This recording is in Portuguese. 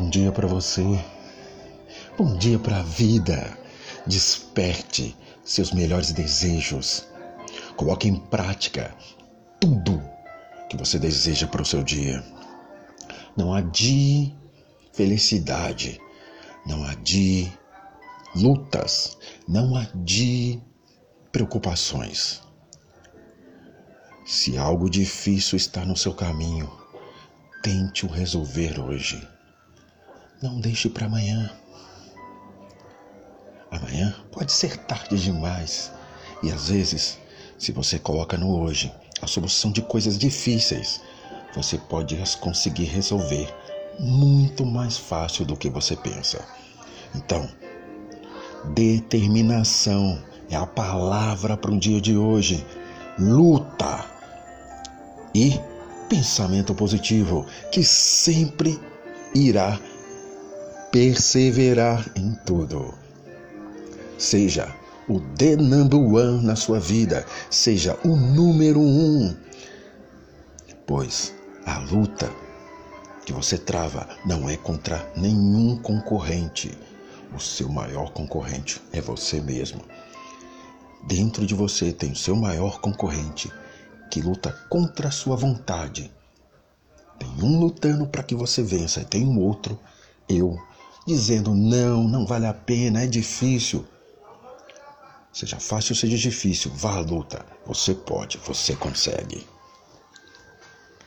Bom dia para você. Bom dia para a vida. Desperte seus melhores desejos. Coloque em prática tudo que você deseja para o seu dia. Não adie felicidade. Não adie lutas. Não adie preocupações. Se algo difícil está no seu caminho, tente o resolver hoje. Não deixe para amanhã. Amanhã pode ser tarde demais. E às vezes, se você coloca no hoje a solução de coisas difíceis, você pode as conseguir resolver muito mais fácil do que você pensa. Então, determinação é a palavra para o dia de hoje. Luta e pensamento positivo que sempre irá perseverar em tudo. Seja o the number one na sua vida, seja o número um, pois a luta que você trava não é contra nenhum concorrente. O seu maior concorrente é você mesmo. Dentro de você tem o seu maior concorrente que luta contra a sua vontade. Tem um lutando para que você vença e tem um outro, eu, dizendo: não, não vale a pena, é difícil. Seja fácil seja difícil, vá à luta. Você pode, você consegue.